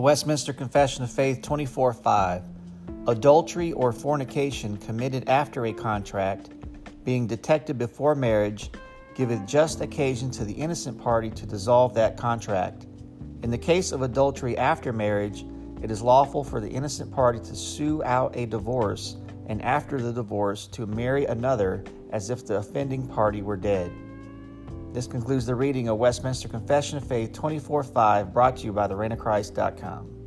Westminster Confession of Faith 24 5. Adultery or fornication committed after a contract, being detected before marriage, giveth just occasion to the innocent party to dissolve that contract. In the case of adultery after marriage, it is lawful for the innocent party to sue out a divorce, and after the divorce to marry another as if the offending party were dead. This concludes the reading of Westminster Confession of Faith 24 5, brought to you by thereignofchrist.com.